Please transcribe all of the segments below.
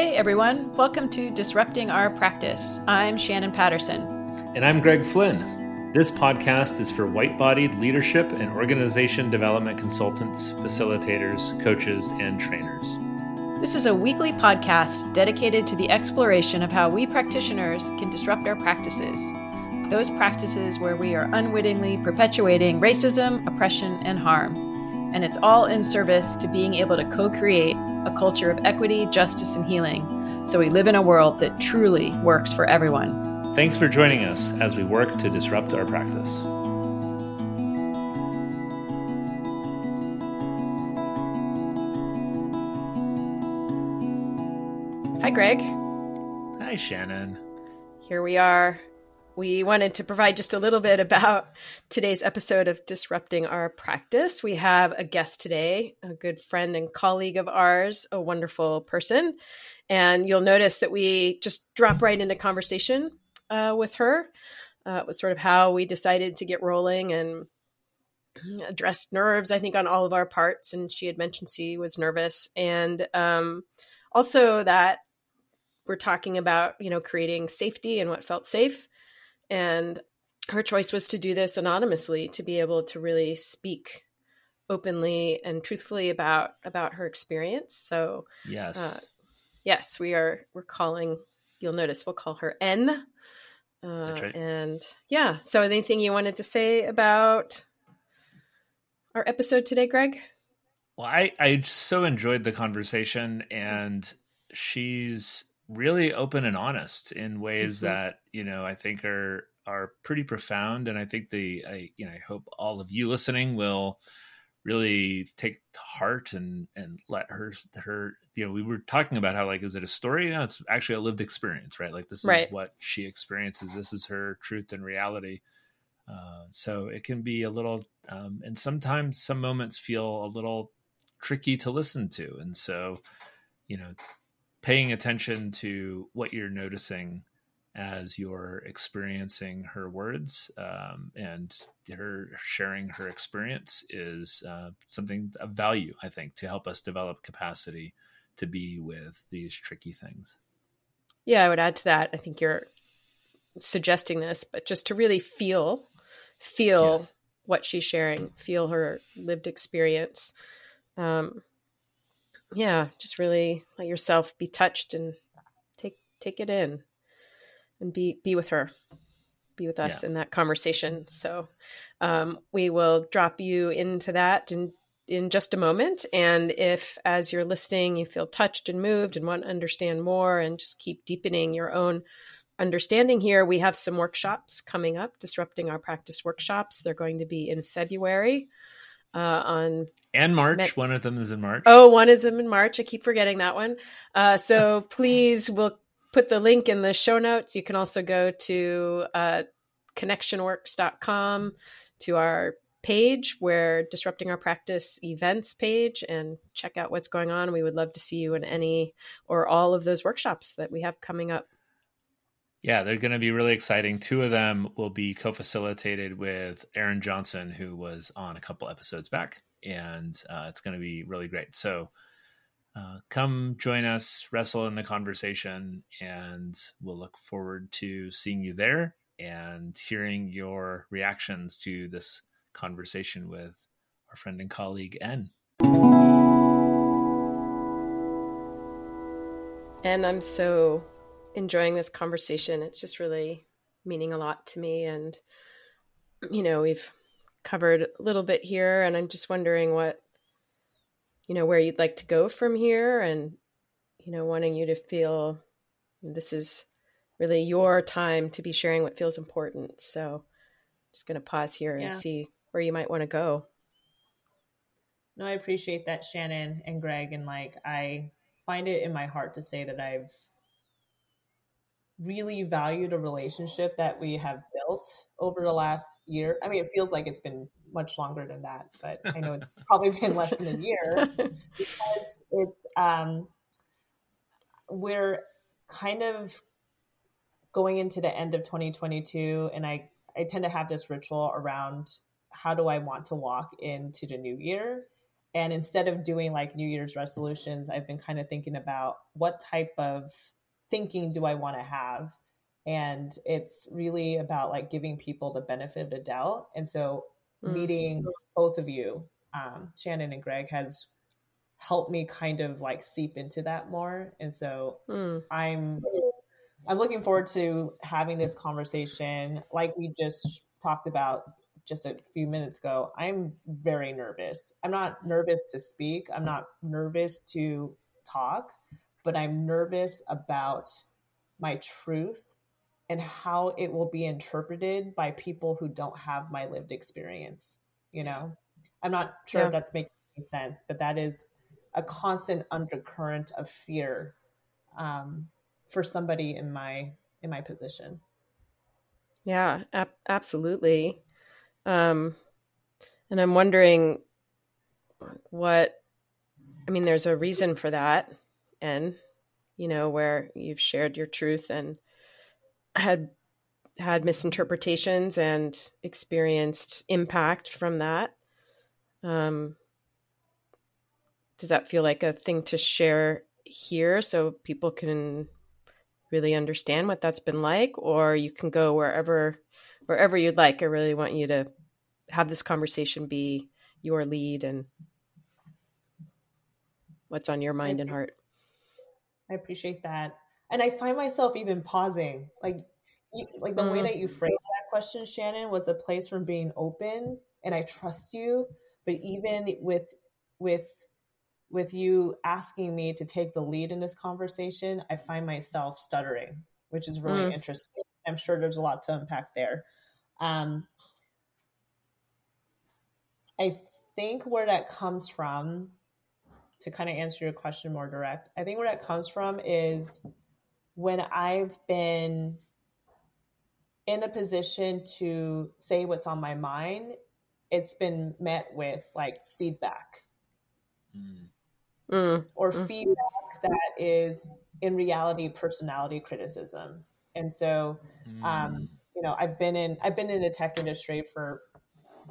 Hey everyone, welcome to Disrupting Our Practice. I'm Shannon Patterson. And I'm Greg Flynn. This podcast is for white bodied leadership and organization development consultants, facilitators, coaches, and trainers. This is a weekly podcast dedicated to the exploration of how we practitioners can disrupt our practices. Those practices where we are unwittingly perpetuating racism, oppression, and harm. And it's all in service to being able to co create a culture of equity, justice, and healing so we live in a world that truly works for everyone. Thanks for joining us as we work to disrupt our practice. Hi, Greg. Hi, Shannon. Here we are. We wanted to provide just a little bit about today's episode of Disrupting Our Practice. We have a guest today, a good friend and colleague of ours, a wonderful person. And you'll notice that we just drop right into conversation uh, with her. Uh, was sort of how we decided to get rolling and addressed nerves, I think, on all of our parts. And she had mentioned she was nervous. And um, also that we're talking about, you know, creating safety and what felt safe. And her choice was to do this anonymously to be able to really speak openly and truthfully about about her experience. So yes, uh, yes, we are we're calling. You'll notice we'll call her N uh, right. And yeah, so is anything you wanted to say about our episode today, Greg? Well, I I so enjoyed the conversation, and she's really open and honest in ways mm-hmm. that you know I think are are pretty profound, and I think the I you know I hope all of you listening will really take to heart and and let her her you know we were talking about how like is it a story no it's actually a lived experience right like this right. is what she experiences this is her truth and reality uh, so it can be a little um, and sometimes some moments feel a little tricky to listen to and so you know paying attention to what you're noticing as you're experiencing her words um, and her sharing her experience is uh, something of value, I think, to help us develop capacity to be with these tricky things. Yeah, I would add to that. I think you're suggesting this, but just to really feel, feel yes. what she's sharing, feel her lived experience. Um, yeah, just really let yourself be touched and take take it in and be be with her be with us yeah. in that conversation. So um, we will drop you into that in in just a moment. And if as you're listening you feel touched and moved and want to understand more and just keep deepening your own understanding here we have some workshops coming up disrupting our practice workshops. They're going to be in february uh, on and March. one of them is in March. Oh, one is in March. I keep forgetting that one. Uh, so please, we'll put the link in the show notes. You can also go to uh, connectionworks.com to our page where disrupting our practice events page and check out what's going on. We would love to see you in any or all of those workshops that we have coming up. Yeah, they're going to be really exciting. Two of them will be co facilitated with Aaron Johnson, who was on a couple episodes back, and uh, it's going to be really great. So, uh, come join us, wrestle in the conversation, and we'll look forward to seeing you there and hearing your reactions to this conversation with our friend and colleague N. And I'm so enjoying this conversation. It's just really meaning a lot to me. And, you know, we've covered a little bit here, and I'm just wondering what you know where you'd like to go from here and you know wanting you to feel this is really your time to be sharing what feels important so I'm just going to pause here yeah. and see where you might want to go no i appreciate that shannon and greg and like i find it in my heart to say that i've really valued a relationship that we have built over the last year. I mean, it feels like it's been much longer than that, but I know it's probably been less than a year because it's um, we're kind of going into the end of 2022, and I I tend to have this ritual around how do I want to walk into the new year, And instead of doing like New Year's resolutions, I've been kind of thinking about what type of thinking do I want to have? And it's really about like giving people the benefit of the doubt. And so mm. meeting both of you, um, Shannon and Greg, has helped me kind of like seep into that more. And so mm. I'm I'm looking forward to having this conversation. Like we just talked about just a few minutes ago, I'm very nervous. I'm not nervous to speak. I'm not nervous to talk, but I'm nervous about my truth and how it will be interpreted by people who don't have my lived experience. You know, I'm not sure yeah. if that's making sense, but that is a constant undercurrent of fear um, for somebody in my in my position. Yeah, ab- absolutely. Um, and I'm wondering what I mean. There's a reason for that, and you know where you've shared your truth and had had misinterpretations and experienced impact from that. Um, does that feel like a thing to share here so people can really understand what that's been like? Or you can go wherever wherever you'd like. I really want you to have this conversation be your lead and what's on your mind and heart i appreciate that and i find myself even pausing like you, like the mm. way that you phrased that question shannon was a place from being open and i trust you but even with with with you asking me to take the lead in this conversation, I find myself stuttering, which is really mm. interesting. I'm sure there's a lot to unpack there. Um, I think where that comes from, to kind of answer your question more direct, I think where that comes from is when I've been in a position to say what's on my mind, it's been met with like feedback. Mm mm. or mm. feedback that is in reality personality criticisms. And so, um, mm. you know, I've been in I've been in the tech industry for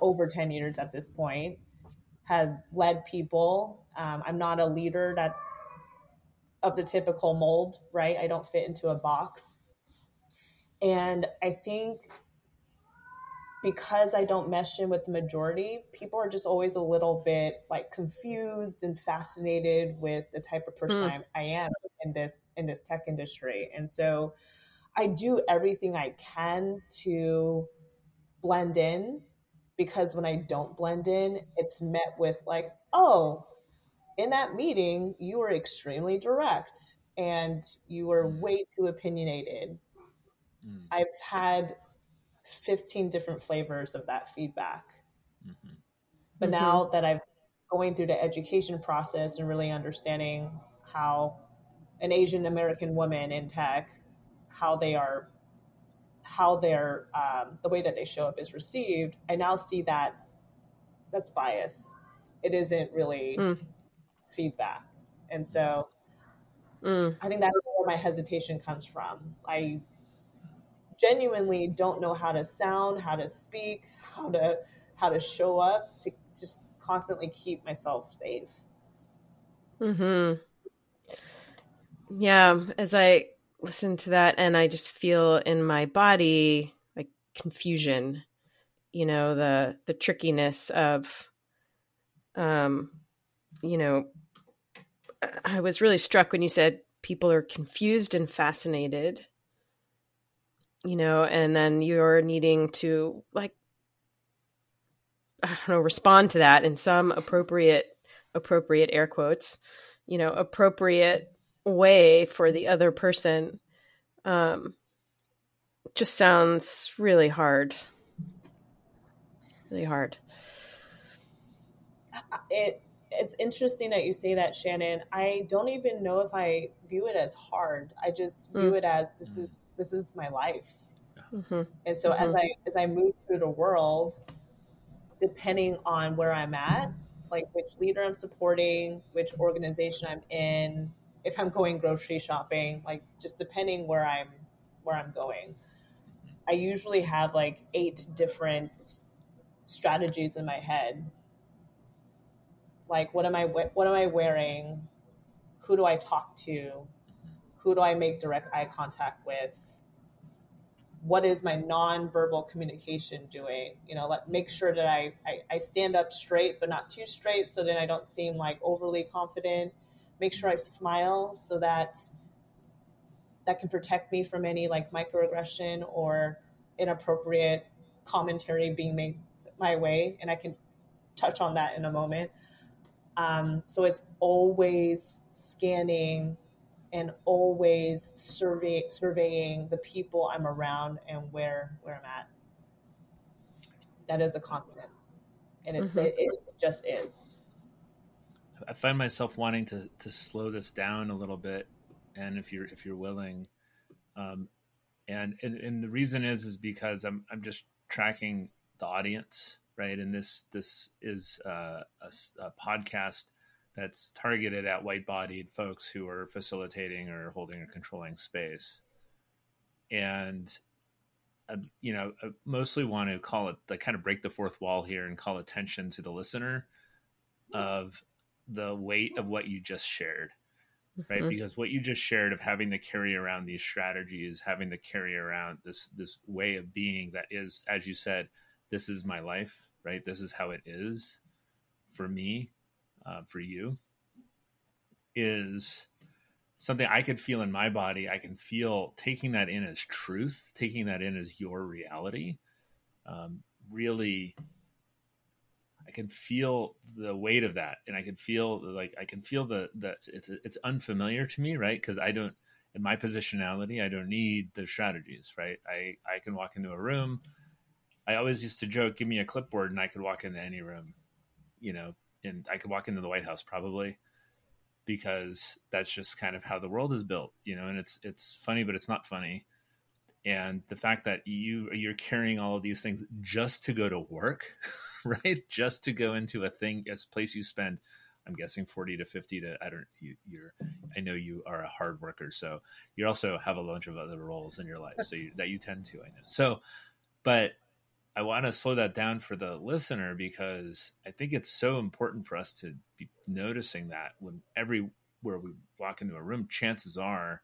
over ten years at this point. Have led people. Um, I'm not a leader that's of the typical mold, right? I don't fit into a box. And I think because I don't mesh in with the majority, people are just always a little bit like confused and fascinated with the type of person mm. I, I am in this in this tech industry. And so I do everything I can to blend in because when I don't blend in, it's met with like, oh, in that meeting, you were extremely direct and you were mm. way too opinionated. Mm. I've had 15 different flavors of that feedback. Mm-hmm. But mm-hmm. now that I've going through the education process and really understanding how an Asian American woman in tech, how they are, how they're, um, the way that they show up is received, I now see that that's bias. It isn't really mm. feedback. And so mm. I think that's where my hesitation comes from. I genuinely don't know how to sound, how to speak, how to how to show up to just constantly keep myself safe. Mhm. Yeah, as I listen to that and I just feel in my body like confusion, you know, the the trickiness of um you know I was really struck when you said people are confused and fascinated you know, and then you're needing to like I don't know, respond to that in some appropriate appropriate air quotes, you know, appropriate way for the other person. Um just sounds really hard. Really hard. It it's interesting that you say that, Shannon. I don't even know if I view it as hard. I just view mm. it as this is this is my life. Mm-hmm. And so mm-hmm. as I as I move through the world, depending on where I'm at, like which leader I'm supporting, which organization I'm in, if I'm going grocery shopping, like just depending where I'm where I'm going. I usually have like eight different strategies in my head. like what am I what am I wearing? Who do I talk to? Who do I make direct eye contact with? What is my non-verbal communication doing? You know, let make sure that I, I, I stand up straight but not too straight so then I don't seem like overly confident. Make sure I smile so that that can protect me from any like microaggression or inappropriate commentary being made my way and I can touch on that in a moment. Um, so it's always scanning and always survey, surveying the people I'm around and where where I'm at. That is a constant, and it, mm-hmm. it, it just is. I find myself wanting to to slow this down a little bit, and if you're if you're willing, um, and, and and the reason is is because I'm I'm just tracking the audience right? And this this is uh, a, a, podcast that's targeted at white-bodied folks who are facilitating or holding or controlling space, and uh, you know, I mostly want to call it the kind of break the fourth wall here and call attention to the listener of the weight of what you just shared right mm-hmm. because what you just shared of having to carry around these strategies having to carry around this this way of being that is as you said this is my life right? This is how it is for me, uh, for you, is something I could feel in my body. I can feel taking that in as truth, taking that in as your reality. Um, really, I can feel the weight of that, and I can feel like I can feel the the it's it's unfamiliar to me, right? Because I don't in my positionality, I don't need the strategies, right? I I can walk into a room I always used to joke, give me a clipboard and I could walk into any room, you know, and I could walk into the White House probably because that's just kind of how the world is built, you know, and it's it's funny but it's not funny. And the fact that you you're carrying all of these things just to go to work, right? Just to go into a thing as place you spend I'm guessing 40 to 50 to I don't you you're I know you are a hard worker so you also have a bunch of other roles in your life so you, that you tend to I know. So but I want to slow that down for the listener because I think it's so important for us to be noticing that when everywhere we walk into a room, chances are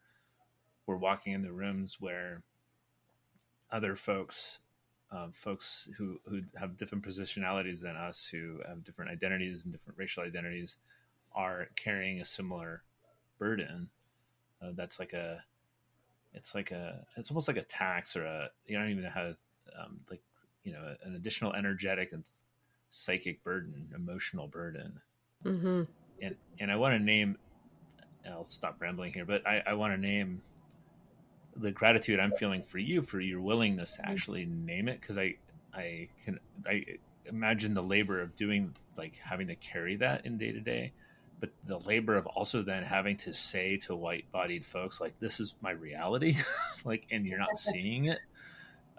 we're walking into rooms where other folks, um, folks who who have different positionalities than us, who have different identities and different racial identities, are carrying a similar burden. Uh, that's like a, it's like a, it's almost like a tax or a, you don't even know how to um, like you know an additional energetic and psychic burden, emotional burden. Mm-hmm. And and I want to name. I'll stop rambling here, but I, I want to name the gratitude I'm feeling for you for your willingness to actually name it because I I can I imagine the labor of doing like having to carry that in day to day, but the labor of also then having to say to white bodied folks like this is my reality, like and you're not seeing it.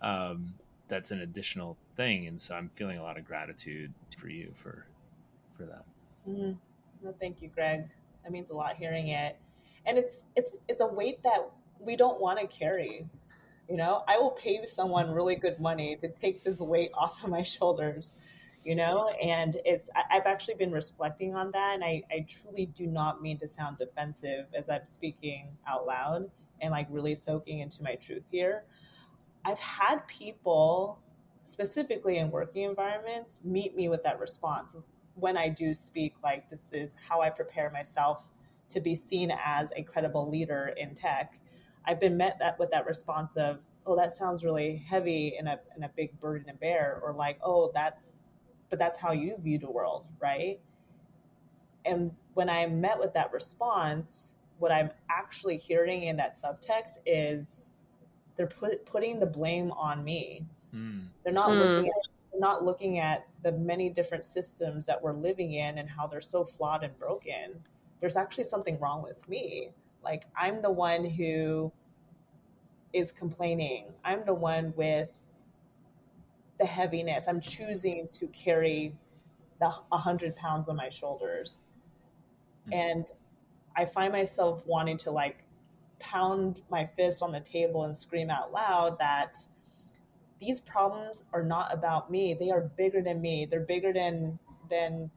Um, that's an additional thing and so i'm feeling a lot of gratitude for you for for that mm-hmm. well, thank you greg that means a lot hearing it and it's it's it's a weight that we don't want to carry you know? I will pay someone really good money to take this weight off of my shoulders you know? And it's I, have actually been reflecting on that and I, I truly do not mean to sound defensive as i'm speaking out loud and like really soaking into my truth here. I've had people, specifically in working environments, meet me with that response when I do speak, like, this is how I prepare myself to be seen as a credible leader in tech. I've been met that with that response of, oh, that sounds really heavy and a, and a big burden to bear, or like, oh, that's, but that's how you view the world, right? And when I'm met with that response, what I'm actually hearing in that subtext is, they're put, putting the blame on me. Mm. They're not mm. looking at they're not looking at the many different systems that we're living in and how they're so flawed and broken. There's actually something wrong with me. Like I'm the one who is complaining. I'm the one with the heaviness. I'm choosing to carry the 100 pounds on my shoulders. Mm. And I find myself wanting to like pound my fist on the table and scream out loud that these problems are not about me. They are bigger than me. They're bigger than than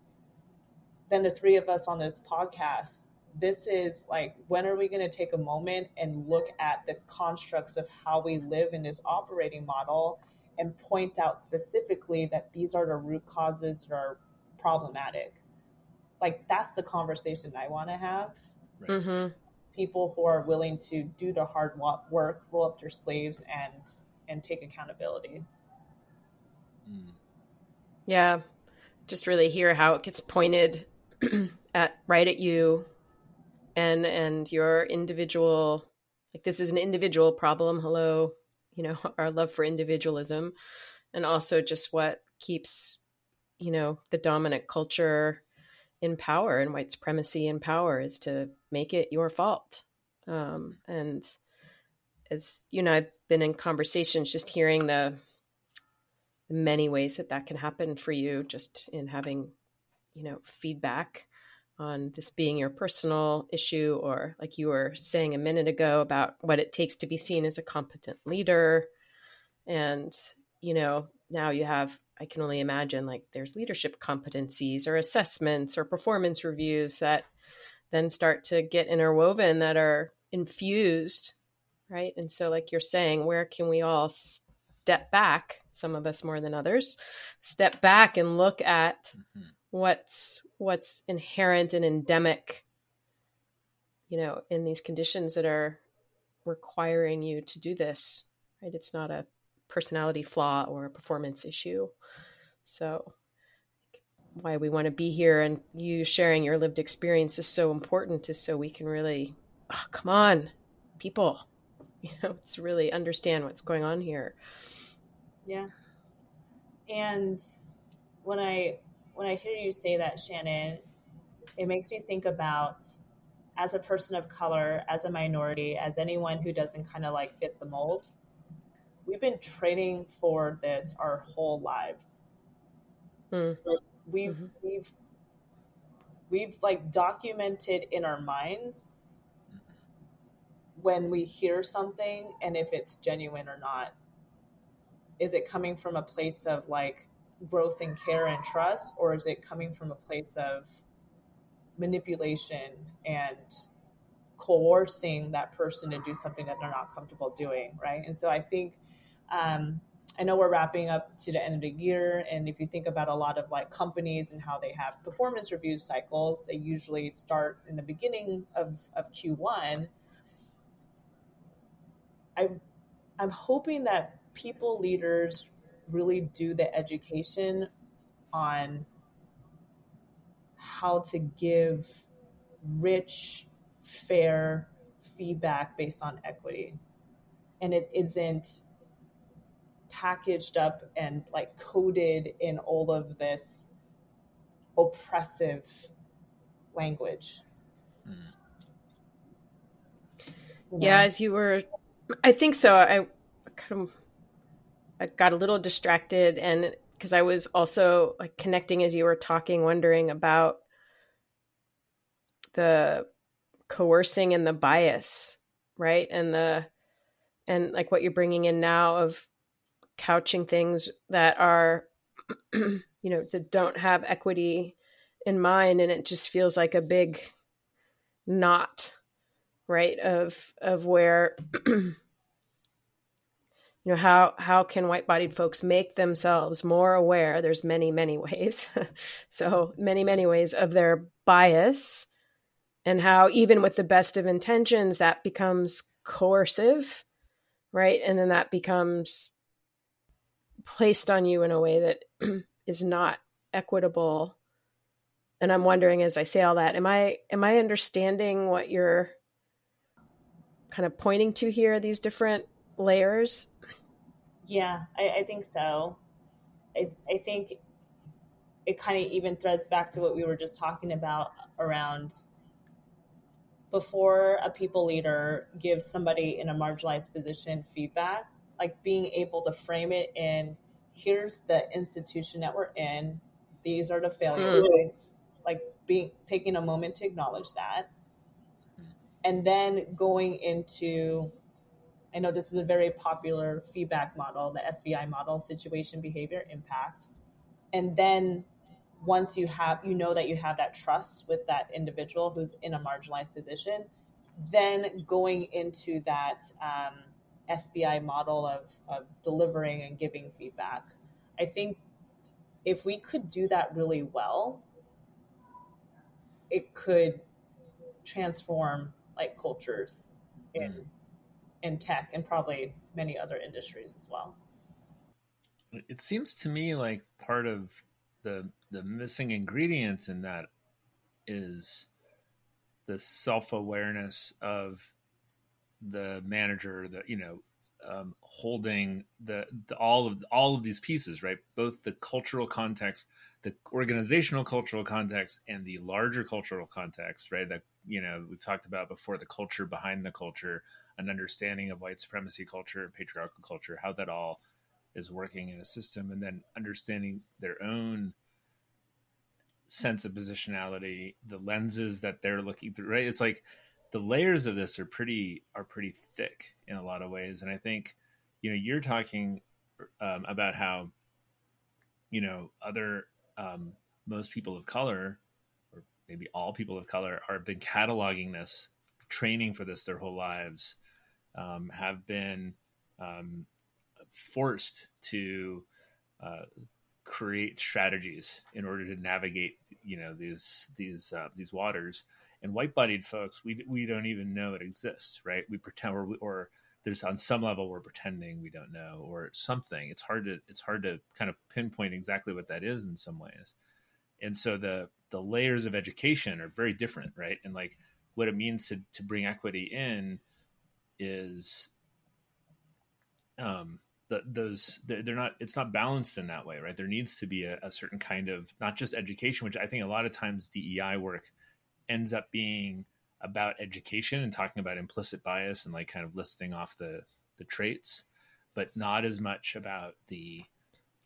than the three of us on this podcast this is like when are we going to take a moment and look at the constructs of how we live in this operating model and point out specifically that these are the root causes that are problematic like that's the conversation i want to have right. mm-hmm. people who are willing to do the hard work roll up their sleeves and and take accountability mm. yeah just really hear how it gets pointed at right at you and and your individual like this is an individual problem. Hello you know our love for individualism and also just what keeps you know the dominant culture in power and white supremacy in power is to make it your fault. Um, and as you know i've been in conversations just hearing the many ways that that can happen for you just in having you know feedback on this being your personal issue, or like you were saying a minute ago about what it takes to be seen as a competent leader. And, you know, now you have, I can only imagine like there's leadership competencies or assessments or performance reviews that then start to get interwoven that are infused, right? And so, like you're saying, where can we all step back, some of us more than others, step back and look at mm-hmm. What's what's inherent and endemic you know in these conditions that are requiring you to do this right? It's not a personality flaw or a performance issue. So why we want to be here and you sharing your lived experience is so important is so we can really oh, come on people. You know it's really understand what's going on here. Yeah. And when i when I hear you say that, Shannon, it makes me think about as a person of color, as a minority, as anyone who doesn't kind of like fit the mold, we've been training for this our whole lives. Mm. We've mm-hmm. we've we've like documented in our minds when we hear something and if it's genuine or not. Is it coming from a place of like growth and care and trust, or is it coming from a place of manipulation and coercing that person to do something that they're not comfortable doing, right? And so I think um, I know we're wrapping up to the end of the year, and if you think about a lot of like companies and how they have performance review cycles, they usually start in the beginning of, of Q1. I, I'm hoping that people leaders really do the education on how to give rich, fair feedback based on equity. And it isn't packaged up and like coded in all of this oppressive language. Mm. Yeah, as you were, I think so. I kind of I got a little distracted and because I was also like connecting as you were talking, wondering about the coercing and the bias, right? And the and like what you're bringing in now of couching things that are you know that don't have equity in mind and it just feels like a big knot right of of where you know how how can white bodied folks make themselves more aware? There's many many ways. So many many ways of their bias and how even with the best of intentions that becomes coercive right? And then that becomes placed on you in a way that is not equitable. And i'm wondering as i say all that am i am i understanding what you're kind of pointing to here these different layers? Yeah, I, I think so. I, I think it kind of even threads back to what we were just talking about around before a people leader gives somebody in a marginalized position feedback, like being able to frame it in here's the institution that we're in, these are the failure mm. points, like being taking a moment to acknowledge that. And then going into I know this is a very popular feedback model, the SBI model, situation, behavior, impact. And then once you have you know that you have that trust with that individual who's in a marginalized position then going into that um, sbi model of, of delivering and giving feedback i think if we could do that really well it could transform like cultures in mm. In tech and probably many other industries as well. It seems to me like part of the the missing ingredient in that is the self-awareness of the manager that you know um, holding the, the, all of all of these pieces right? Both the cultural context the organizational cultural context and the larger cultural context right? That you know we've talked about before the culture behind the culture an understanding of white supremacy culture patriarchal culture how that all is working in a system and then understanding their own sense of positionality the lenses that they're looking through right? It's like the layers of this are pretty are pretty thick in a lot of ways. And i think you know you're talking um, about how you know other um, most people of color or maybe all people of color are been cataloging this training for this their whole lives um, have been um, forced to uh, create strategies in order to navigate you know these these uh, these waters. And white bodied folks we we don't even know it exists right? We pretend or, or there's on some level we're pretending we don't know or something. It's hard to it's hard to kind of pinpoint exactly what that is in some ways. And so the the layers of education are very different right? And like what it means to to bring equity in is um the, those they're not it's not balanced in that way right? There needs to be a, a, certain kind of not just education which i think a lot of times dei work ends up being about education and talking about implicit bias and like kind of listing off the the traits but not as much about the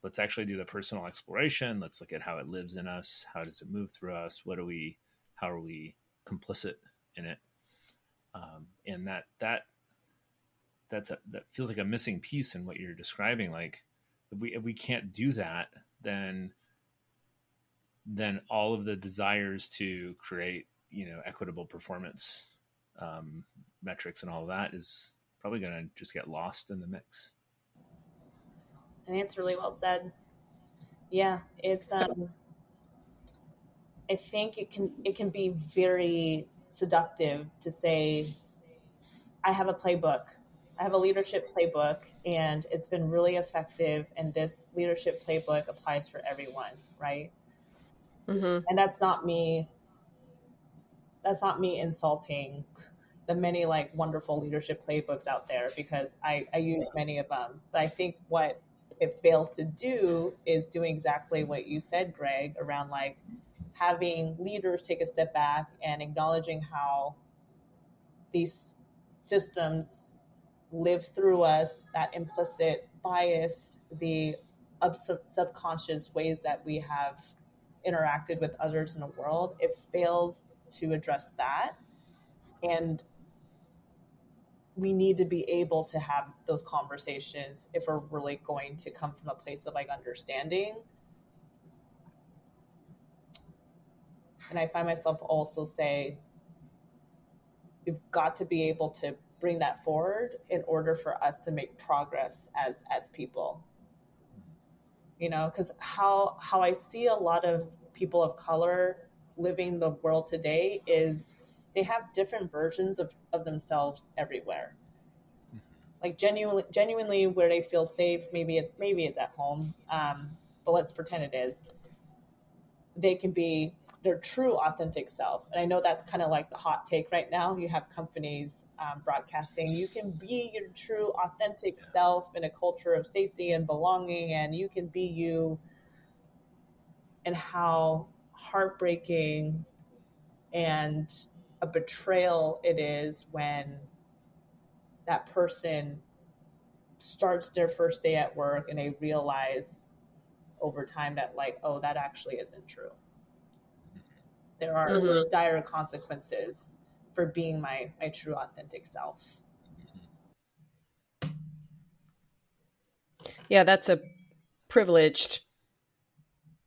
let's actually do the personal exploration. Let's look at how it lives in us. How does it move through us? What do we how are we complicit in it? Um, and that that that's a, that feels like a missing piece in what you're describing. Like if we if we can't do that, then then all of the desires to create you know equitable performance um, metrics and all of that is probably going to just get lost in the mix. I think it's really well said. Yeah, it's. Um, I think it can it can be very seductive to say, I have a playbook I have a leadership playbook and it's been really effective. And this leadership playbook applies for everyone, right? Mm-hmm. And that's not me. That's not me insulting the many like wonderful leadership playbooks out there because I, I use many of them. But I think what it fails to do is doing exactly what you said, Greg, around like having leaders take a step back and acknowledging how these systems live through us, that implicit bias, the subconscious ways that we have interacted with others in the world, it fails to address that. And we need to be able to have those conversations if we're really going to come from a place of like understanding. And I find myself also say, we've got to be able to bring that forward in order for us to make progress as as people. You know because how how i see a lot of people of color living the world today is they have different versions of, of themselves everywhere. Like genuinely genuinely where they feel safe maybe it's maybe it's at home um, but let's pretend it is. They can be their true authentic self and i know that's kind of like the hot take right now you have companies um, broadcasting. You can be your true, authentic self in a culture of safety and belonging, and you can be you. And how heartbreaking and a betrayal it is when that person starts their first day at work and they realize over time that, like, oh, that actually isn't true. There are mm-hmm. dire consequences for being my my true authentic self yeah that's a privileged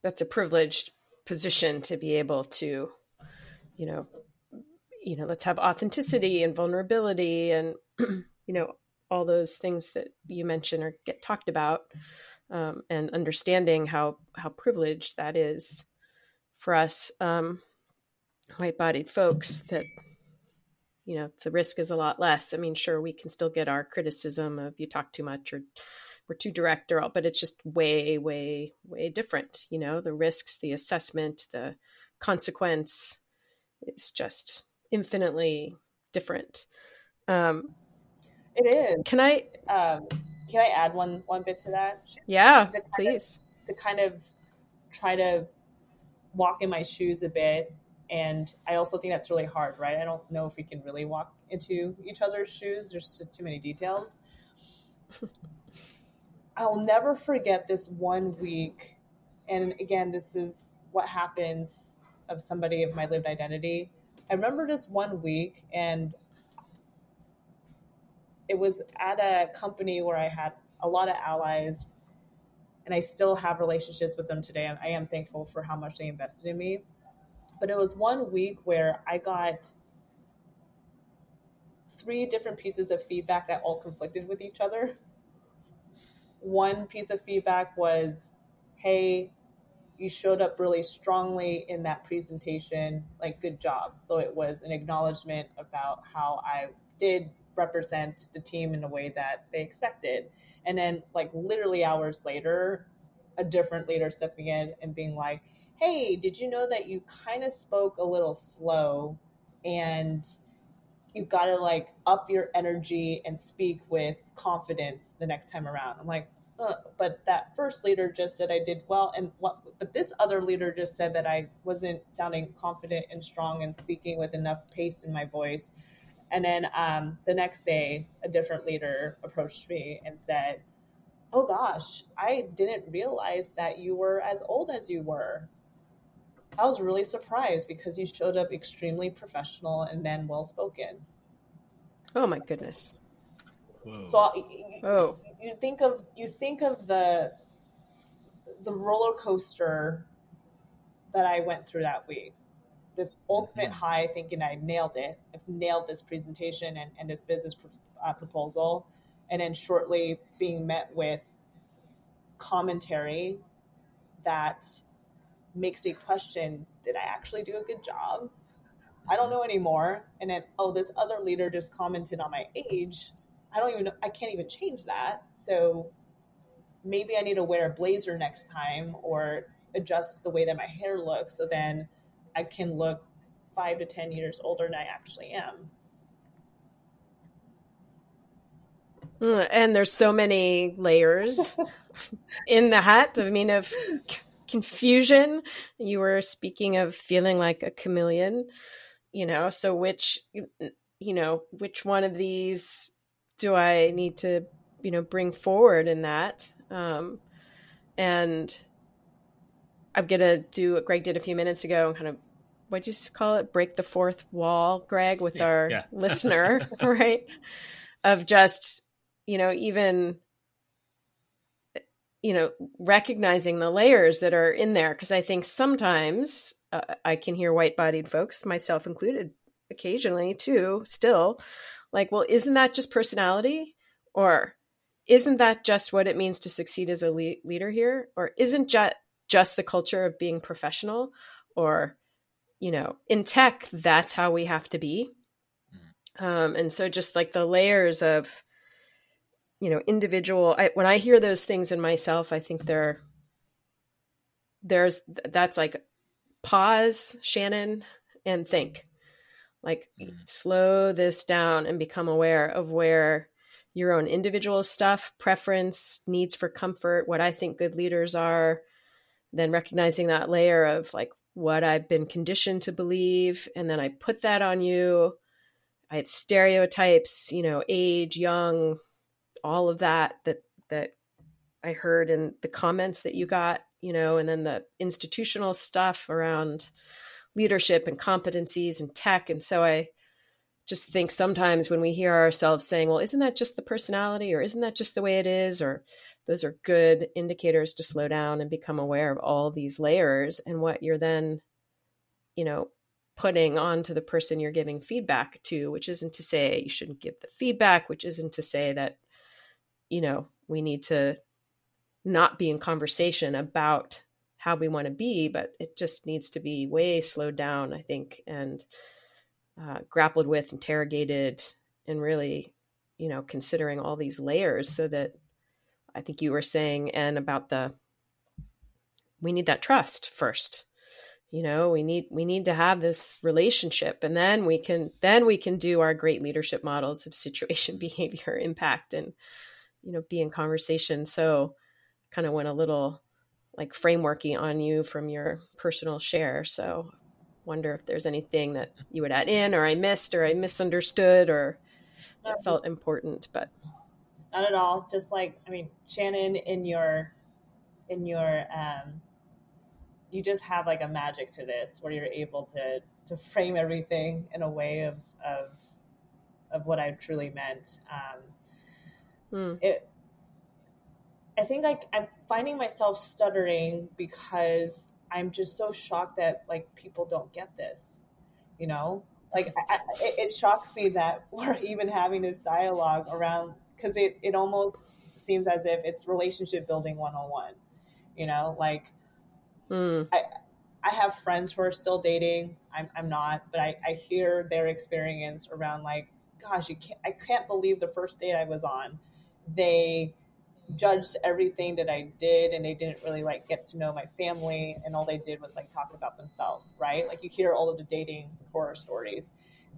that's a privileged position to be able to, you know, you know, let's have authenticity and vulnerability and, you know, all those things that you mentioned or get talked about, um, and understanding how how privileged that is for us um, white-bodied folks that you know the risk is a lot less. I mean sure we can still get our criticism of you talk too much or we're too direct or all but it's just way way way different you know? The risks the assessment the consequence is just infinitely different. Um it is. can i um can i add one one bit to that? Yeah to please of, to kind of try to walk in my shoes a bit and I also think that's really hard, right? I don't know if we can really walk into each other's shoes. There's just too many details. I'll never forget this one week. And again, this is what happens of somebody of my lived identity. I remember this one week, and it was at a company where I had a lot of allies, and I still have relationships with them today. I am thankful for how much they invested in me but it was one week where I got three different pieces of feedback that all conflicted with each other. One piece of feedback was, hey, you showed up really strongly in that presentation, like, good job. So it was an acknowledgement about how I did represent the team in a way that they expected. And then, like, literally hours later, a different leader stepping in and being like, hey, did you know that you kind of spoke a little slow and you got to like up your energy and speak with confidence the next time around? I'm like, uh, but that first leader just said I did well, and what? But this other leader just said that I wasn't sounding confident and strong and speaking with enough pace in my voice. And then um, the next day, a different leader approached me and said, "Oh gosh, I didn't realize that you were as old as you were. I was really surprised because you showed up extremely professional and then well spoken. Oh my goodness! Whoa. So you, oh. you think of you think of the the roller coaster that I went through that week. This ultimate mm-hmm. high, thinking I nailed it. I've nailed this presentation and, and this business uh, proposal, and then shortly being met with commentary that makes me question did I actually do a good job? I don't know anymore. And then, oh, this other leader just commented on my age. I don't even know, I can't even change that. So maybe I need to wear a blazer next time or adjust the way that my hair looks so then I can look five to 10 years older than I actually am. Mm, and there's so many layers in the hat. I mean, of confusion. You were speaking of feeling like a chameleon, you know, so which, you know, which one of these do I need to, you know, bring forward in that? Um, and I'm going to do what Greg did a few minutes ago and kind of, what do you call it? Break the fourth wall, Greg, with yeah, our yeah. listener, right? Of just, you know, even you know recognizing the layers that are in there because i think sometimes uh, i can hear white bodied folks myself included occasionally too still like well isn't that just personality? Or isn't that just what it means to succeed as a le- leader here? Or isn't just just the culture of being professional? Or you know in tech that's how we have to be. Mm. um, and so just like the layers of you know individual I, when i hear those things in myself i think there there's that's like pause shannon and think like mm. slow this down and become aware of where your own individual stuff preference needs for comfort what i think good leaders are then recognizing that layer of like what i've been conditioned to believe and then i put that on you i have stereotypes you know age young all of that that that I heard in the comments that you got, you know, and then the institutional stuff around leadership and competencies and tech. And so I just think sometimes when we hear ourselves saying, well, isn't that just the personality or isn't that just the way it is? Or those are good indicators to slow down and become aware of all these layers and what you're then, you know, putting onto the person you're giving feedback to, which isn't to say you shouldn't give the feedback, which isn't to say that, you know, we need to not be in conversation about how we want to be, but it just needs to be way slowed down, I think, and uh, grappled with, interrogated, and really, you know, considering all these layers so that I think you were saying, and about the, we need that trust first. You know, we need we need to have this relationship, and then we can then we can do our great leadership models of situation, behavior, impact, and you know, be in conversation. So, kind of went a little like frameworky on you from your personal share. So wonder if there's anything that you would add in or I missed or I misunderstood or it felt important, but not at all. Just like I mean, Shannon in your in your um you just have like a magic to this where you're able to to frame everything in a way of of of what I truly meant. Um, mm. It I think I, I'm finding myself stuttering because I'm just so shocked that like people don't get this, you know? Like I, I, it shocks me that we're even having this dialogue around because it, it almost seems as if it's relationship building 101, you know? Like mm. I, I have friends who are still dating. I'm, I'm not, but I, I hear their experience around like, gosh, you can't, I can't believe the first date I was on. They judged everything that I did and they didn't really like get to know my family and all they did was like talk about themselves, right? Like you hear all of the dating horror stories.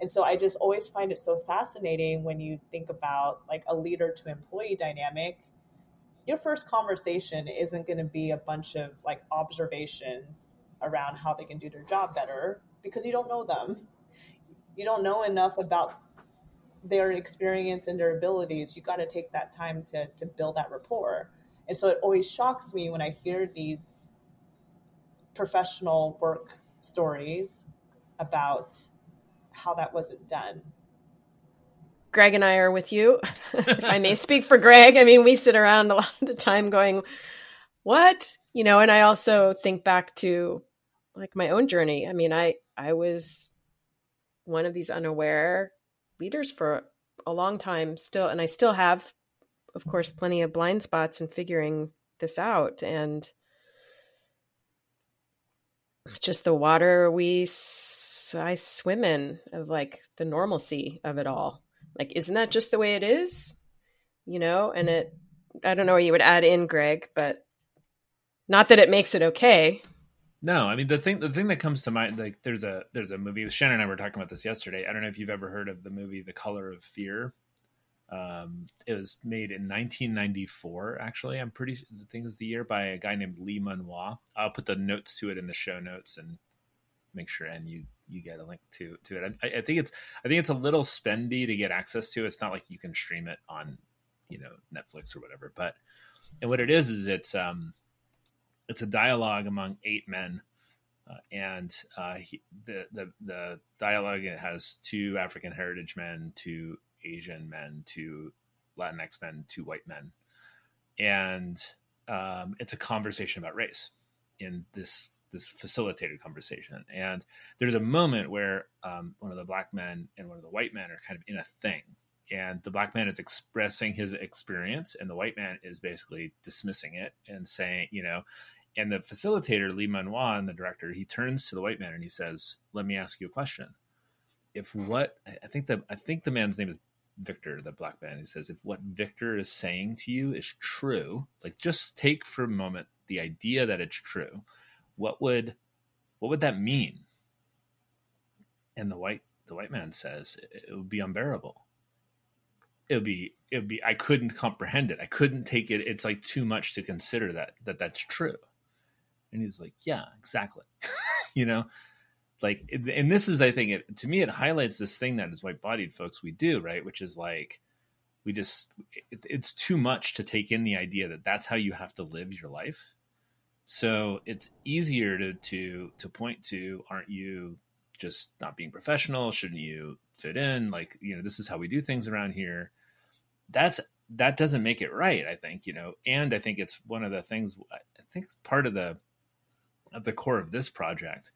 And so I just always find it so fascinating when you think about like a leader to employee dynamic. Your first conversation isn't going to be a bunch of like observations around how they can do their job better because you don't know them. You don't know enough about their experience and their abilities, you got to take that time to, to build that rapport. And so it always shocks me when I hear these professional work stories about how that wasn't done. Greg and I are with you. if I may speak for Greg, I mean, we sit around a lot of the time going, what? You know, and I also think back to like my own journey. I mean, I I was one of these unaware leaders for a long time still and i still have of course plenty of blind spots in figuring this out and just the water we i swim in of like the normalcy of it all. Like isn't that just the way it is? You know and it i don't know what you would add in greg but not that it makes it okay no, I mean the thing the thing that comes to mind like there's a there's a movie Shannon and I were talking about this yesterday. I don't know if you've ever heard of the movie The Color of Fear. Um, it was made in 1994. Actually, I'm pretty. The thing is the year by a guy named Lee Mun Wah. I'll put the notes to it in the show notes and make sure and you you get a link to to it. I, I think it's I think it's a little spendy to get access to. It's not like you can stream it on you know Netflix or whatever. But and what it is is it's um it's a dialogue among eight men, uh, and uh, he, the, the the dialogue has two African heritage men, two Asian men, two Latinx men, two white men, and um, it's a conversation about race in this this facilitated conversation. And there's a moment where um, one of the black men and one of the white men are kind of in a thing. And the black man is expressing his experience, and the white man is basically dismissing it and saying, you know, and the facilitator, Lee Mun Wah, and the director, he turns to the white man and he says, "Let me ask you a question. If what I think that I think the man's name is Victor, the black man, he says, if what Victor is saying to you is true, like just take for a moment the idea that it's true, what would what would that mean?" And the white the white man says, "It would be unbearable." it would be it would be I couldn't comprehend it. I couldn't take it. It's like too much to consider that that that's true. And he's like, yeah, exactly. you know, like, and this is, I think, it, to me, it highlights this thing that as white bodied folks we do, right? Which is like, we just, it, it's too much to take in the idea that that's how you have to live your life. So it's easier to, to, to point to, aren't you just not being professional? Shouldn't you fit in? Like, you know, this is how we do things around here. That's that doesn't make it right, I think, you know. And I think it's one of the things I think part of the at the core of this project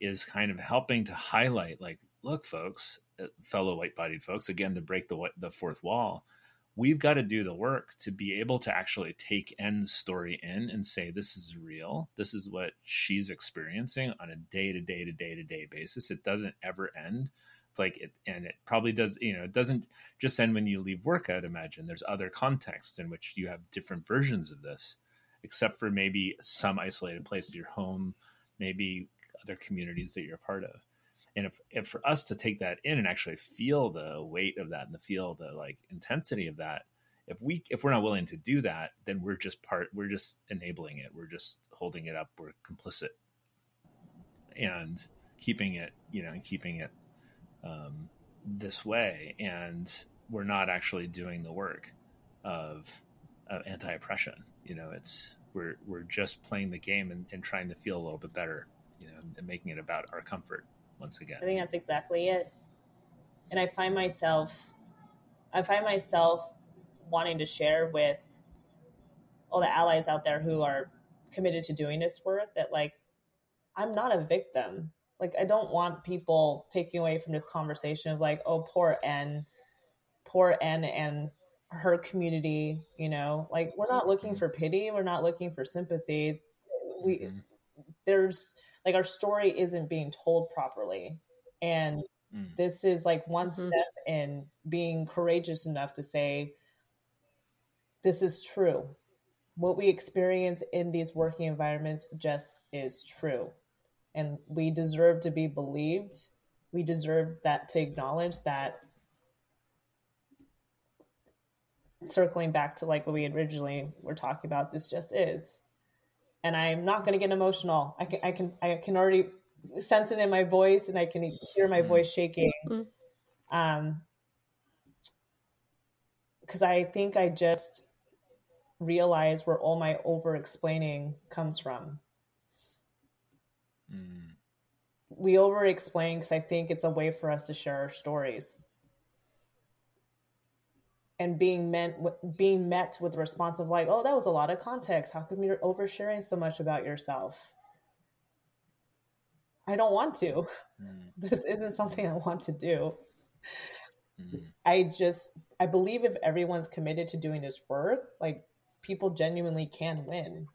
is kind of helping to highlight like look folks uh, fellow white-bodied folks again to break the the fourth wall we've got to do the work to be able to actually take N's story in and say this is real. This is what she's experiencing on a day to day to day to day basis. It doesn't ever end like it and it probably does you know it doesn't just end when you leave work i'd imagine. There's other contexts in which you have different versions of this except for maybe some isolated place, your home, maybe other communities that you're a part of. And if, if for us to take that in and actually feel the weight of that and the feel the like intensity of that, if we if we're not willing to do that, then we're just part we're just enabling it. We're just holding it up. We're complicit and keeping it, you know, and keeping it um, this way. And we're not actually doing the work of, of anti-oppression you know it's we're we're just playing the game and, and trying to feel a little bit better you know and making it about our comfort once again. I think that's exactly it. And i find myself i find myself wanting to share with all the allies out there who are committed to doing this work that like i'm not a victim. Like i don't want people taking away from this conversation of like oh poor n poor n and her community you know? Like we're not looking for pity we're not looking for sympathy. We mm-hmm. there's like our story isn't being told properly. And mm. this is like one mm-hmm. step in being courageous enough to say this is true. What we experience in these working environments just is true. And we deserve to be believed. We deserve that to acknowledge that circling back to like what we originally were talking about, this just is. And I'm not going to get emotional. I can, I can, I can already sense it in my voice, and I can hear my voice shaking. Mm-hmm. Um, because I think I just realized where all my over explaining comes from. Mm. We over explain because I think it's a way for us to share our stories and being meant being met with a response of like, oh, that was a lot of context. How come you're oversharing so much about yourself? I don't want to. Mm. This isn't something I want to do. Mm. I just I believe if everyone's committed to doing this work, like people genuinely can win.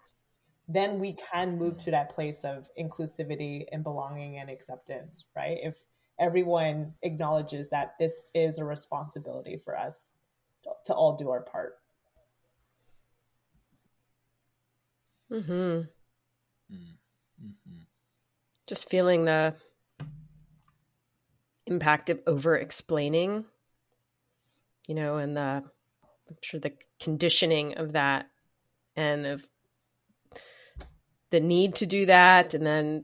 Then we can move mm. to that place of inclusivity and belonging and acceptance, right? If everyone acknowledges that this is a responsibility for us to all do our part. Hmm. Mm-hmm. Just feeling the impact of over explaining, you know, and the I'm sure the conditioning of that and of the need to do that and then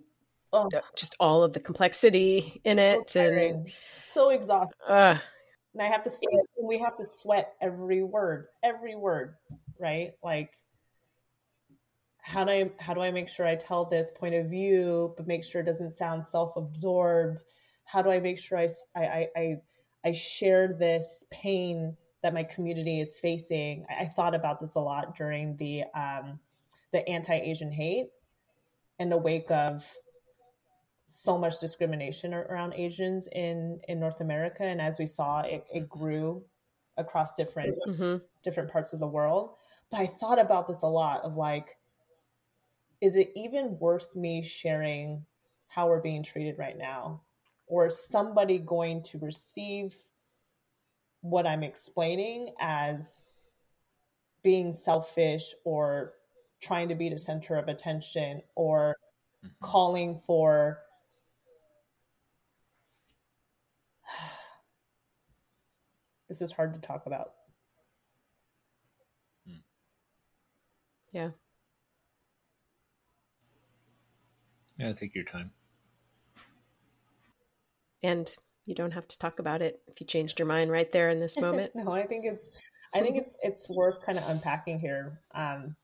oh. just all of the complexity in it so and so exhausting. Uh, and I have to sweat, and we have to sweat every word, every word, right? Like, how do I how do I make sure I tell this point of view, but make sure it doesn't sound self absorbed? How do I make sure I I I I share this pain that my community is facing? I, I thought about this a lot during the um, the anti Asian hate in the wake of so much discrimination around Asians in in North America, and as we saw, it, it grew across different mm-hmm. different parts of the world. But I thought about this a lot of like, is it even worth me sharing how we're being treated right now, or is somebody going to receive what I'm explaining as being selfish or trying to be the center of attention or mm-hmm. calling for this is hard to talk about. Hmm. Yeah. Yeah, take your time. And you don't have to talk about it if you changed your mind right there in this moment. no, I think it's I think it's it's worth kind of unpacking here. Um,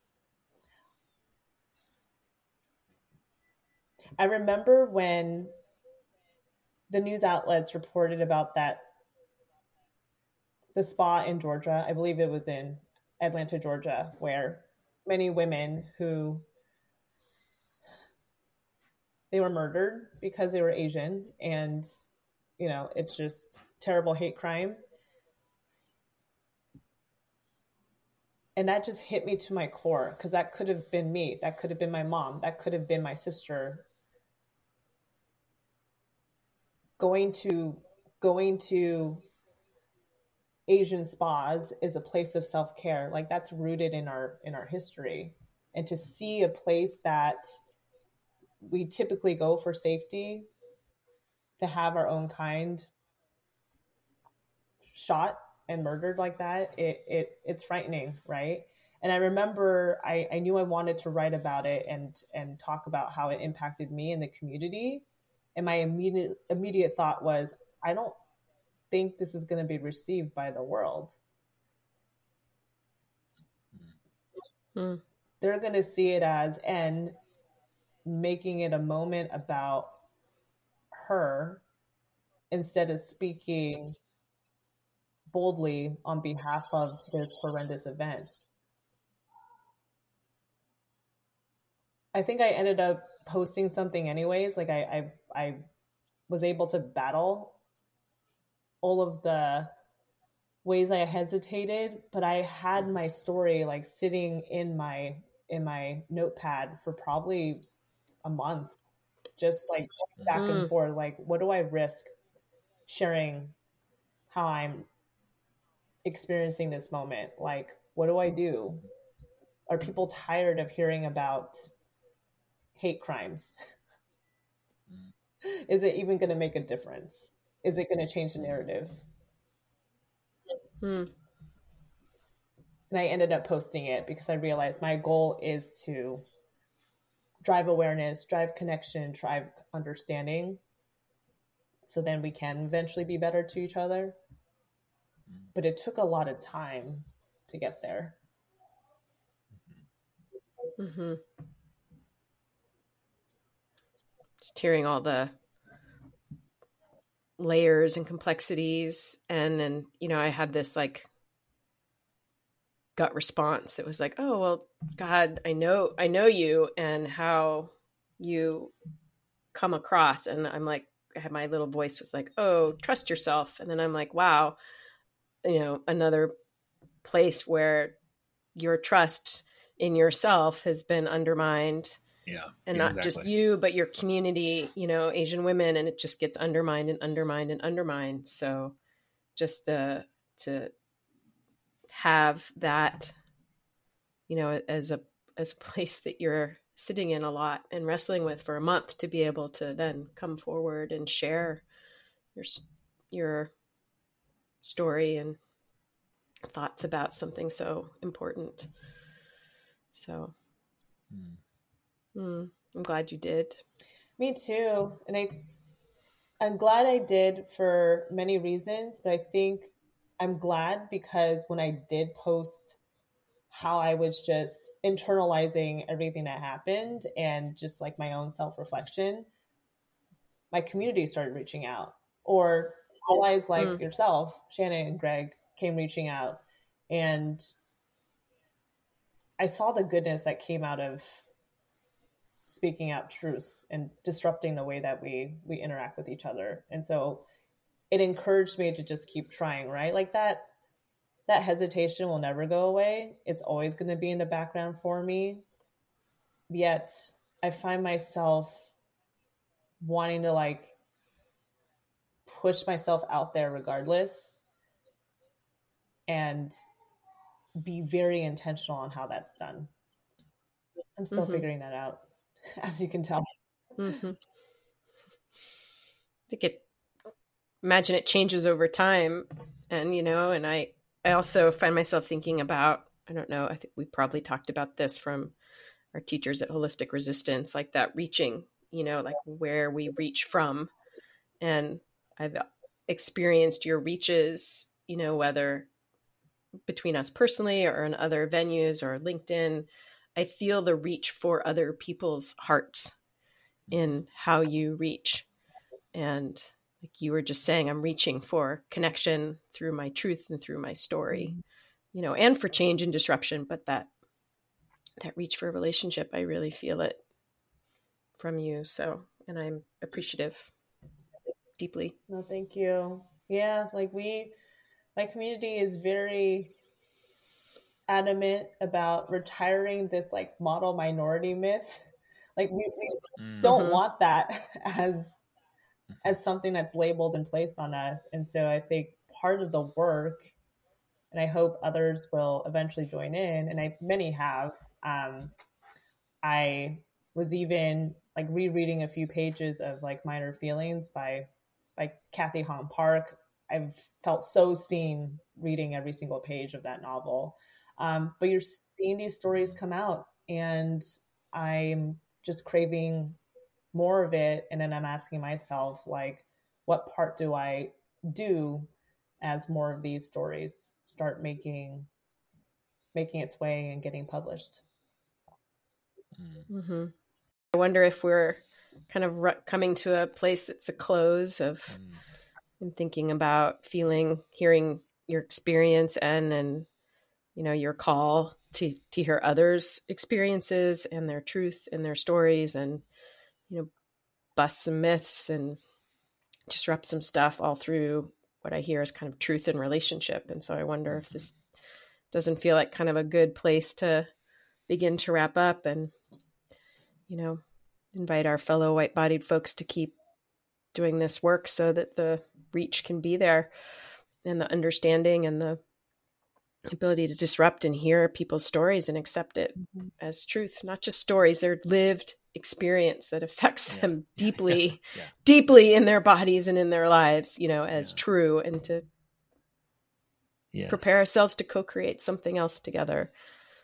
I remember when the news outlets reported about that the spa in Georgia, I believe it was in Atlanta, Georgia, where many women who they were murdered because they were Asian and you know, it's just terrible hate crime. And that just hit me to my core because that could have been me. That could have been my mom. That could have been my sister. Going to going to Asian spas is a place of self-care. Like that's rooted in our in our history. And to see a place that we typically go for safety to have our own kind shot and murdered like that, it, it it's frightening, right? And I remember I, I knew I wanted to write about it and and talk about how it impacted me and the community. And my immediate immediate thought was, I don't think this is going to be received by the world. Hmm. They're going to see it as and making it a moment about her instead of speaking boldly on behalf of this horrendous event. I think I ended up posting something anyways. Like I, I, I was able to battle all of the ways I hesitated, but I had my story like sitting in my in my notepad for probably a month, just like back mm. and forth. Like, what do I risk sharing how I'm experiencing this moment? Like, what do I do? Are people tired of hearing about hate crimes? Is it even going to make a difference? Is it going to change the narrative? Hmm. And I ended up posting it because I realized my goal is to drive awareness, drive connection, drive understanding. So then we can eventually be better to each other. But it took a lot of time to get there. Mm-hmm. Just hearing all the layers and complexities and and you know i had this like gut response that was like, "Oh, well, God, I know I know you and how you come across." And I'm like I had my little voice was like, "Oh, trust yourself." And then I'm like, "Wow, you know, another place where your trust in yourself has been undermined." Yeah. And not just you, but your community, you know, Asian women and it just gets undermined and undermined and undermined. So just the to have that you know as a as a place that you're sitting in a lot and wrestling with for a month to be able to then come forward and share your your story and thoughts about something so important so mm. Mm, i'm glad you did me too and i i'm glad i did for many reasons but i think I'm glad because when I did post how I was just internalizing everything that happened and just like my own self reflection, my community started reaching out, or allies like mm. yourself, Shannon and Greg, came reaching out. And I saw the goodness that came out of speaking out truth and disrupting the way that we we interact with each other. And so it encouraged me to just keep trying, right? Like that that hesitation will never go away. It's always going to be in the background for me. Yet I find myself wanting to like push myself out there regardless and be very intentional on how that's done. I'm still mm-hmm. figuring that out, as you can tell. Mm-hmm. I think it imagine it changes over time and you know and i i also find myself thinking about i don't know i think we probably talked about this from our teachers at holistic resistance like that reaching you know like where we reach from and i've experienced your reaches you know whether between us personally or in other venues or linkedin i feel the reach for other people's hearts in how you reach and like you were just saying, I'm reaching for connection through my truth and through my story, you know, and for change and disruption. But that that reach for a relationship, I really feel it from you. So, and I'm appreciative deeply. No, thank you. Yeah, like we, my community is very adamant about retiring this like model minority myth. Like we, we mm-hmm. don't want that as as something that's labeled and placed on us. And so I think part of the work, and I hope others will eventually join in, and I many have. Um, I was even like rereading a few pages of like Minor Feelings by by Cathy Hong Park. I've felt so seen reading every single page of that novel. Um, but you're seeing these stories come out, and I'm just craving more of it. And then I'm asking myself, like, what part do I do as more of these stories start making making its way and getting published? Mm-hmm. I wonder if we're kind of coming to a place that's a close of mm. and thinking about feeling, hearing your experience and and you know your call to to hear others' experiences and their truth and their stories and you know bust some myths and disrupt some stuff all through what I hear is kind of truth and relationship. And so I wonder if this doesn't feel like kind of a good place to begin to wrap up and, you know, invite our fellow white bodied folks to keep doing this work so that the reach can be there and the understanding and the ability to disrupt and hear people's stories and accept it mm-hmm. as truth, not just stories, they're lived experience that affects yeah. them deeply, yeah. deeply in their bodies and in their lives, you know, as true and to yes. prepare ourselves to co-create something else together.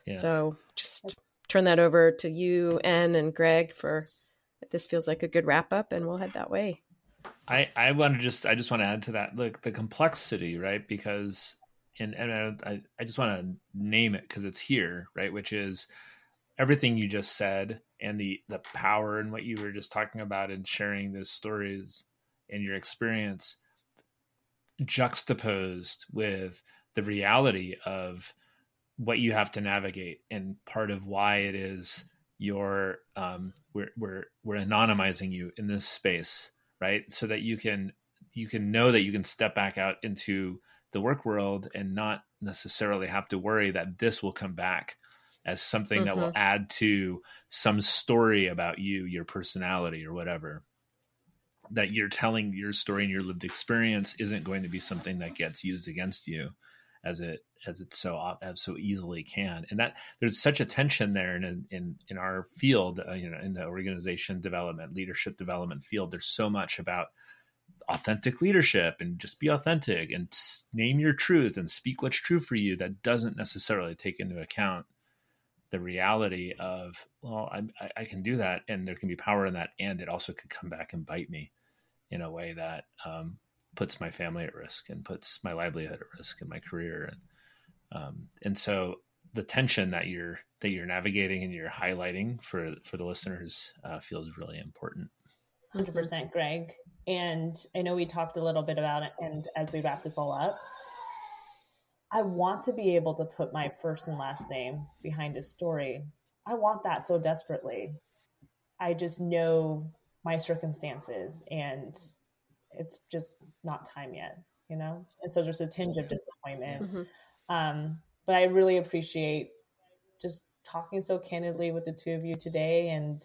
Yes. So just turn that over to you, N and Greg for if this feels like a good wrap up and we'll head that way. I, I want to just I just want to add to that look the complexity right because and and I, I just want to name it because it's here right? Which is everything you just said and the the power and what you were just talking about and sharing those stories and your experience juxtaposed with the reality of what you have to navigate and part of why it is your um, we're we're we're anonymizing you in this space right? So that you can you can know that you can step back out into the work world and not necessarily have to worry that this will come back as something mm-hmm. that will mm-hmm. add to some story about you, your personality, or whatever. That you're telling your story and your lived experience isn't going to be something that gets used against you, as it as it so as so easily can. And that there's such a tension there in in in our field, uh, you know, in the organization development, leadership development field. There's so much about authentic leadership and just be authentic and name your truth and speak what's true for you that doesn't necessarily take into account the reality of well I, I, can do that and there can be power in that and it also could come back and bite me in a way that um, puts my family at risk and puts my livelihood at risk and my career. And um, and so the tension that you're that you're navigating and you're highlighting for for the listeners uh, feels really important 100% greg and i know we talked a little bit about it and as we wrap this all up I want to be able to put my first and last name behind a story. I want that so desperately. I just know my circumstances and it's just not time yet, you know? And so there's a tinge of disappointment. Mm-hmm. Um, but I really appreciate just talking so candidly with the two of you today. And,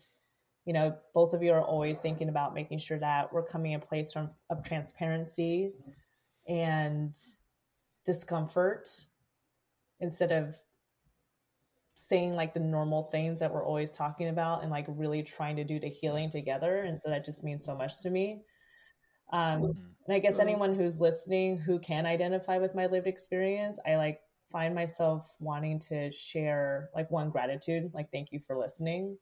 you know, both of you are always thinking about making sure that we're coming in a place from, of transparency and discomfort instead of saying like the normal things that we're always talking about and like really trying to do the healing together. And so that just means so much to me. Um mm-hmm. and i guess anyone who's listening who can identify with my lived experience i like find myself wanting to share like one gratitude like thank you for listening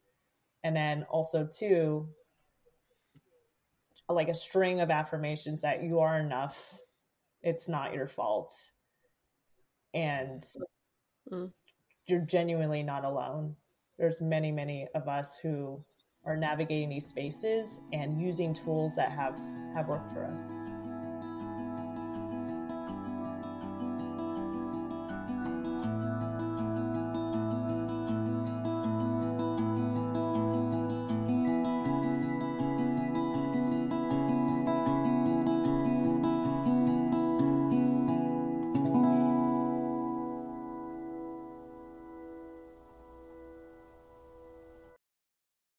and then also too like a string of affirmations that you are enough it's not your fault. And mm. you're genuinely not alone. There's many many of us who are navigating these spaces and using tools that have have worked for us